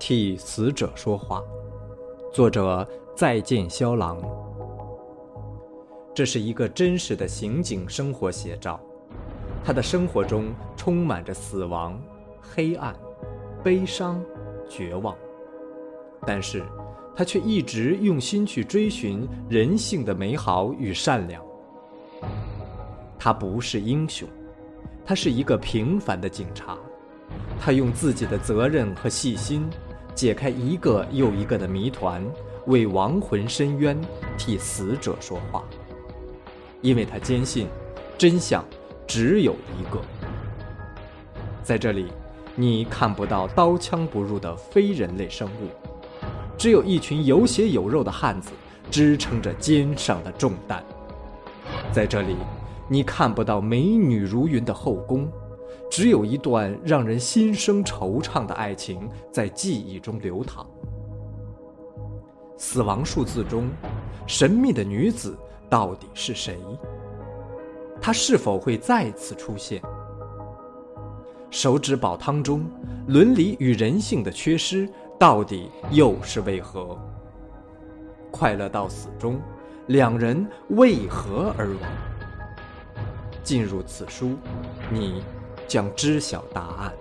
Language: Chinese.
替死者说话。作者再见萧郎。这是一个真实的刑警生活写照，他的生活中充满着死亡、黑暗、悲伤、绝望，但是他却一直用心去追寻人性的美好与善良。他不是英雄，他是一个平凡的警察，他用自己的责任和细心。解开一个又一个的谜团，为亡魂伸冤，替死者说话。因为他坚信，真相只有一个。在这里，你看不到刀枪不入的非人类生物，只有一群有血有肉的汉子支撑着肩上的重担。在这里，你看不到美女如云的后宫。只有一段让人心生惆怅的爱情在记忆中流淌。死亡数字中，神秘的女子到底是谁？她是否会再次出现？手指煲汤中，伦理与人性的缺失到底又是为何？快乐到死中，两人为何而亡？进入此书，你。将知晓答案。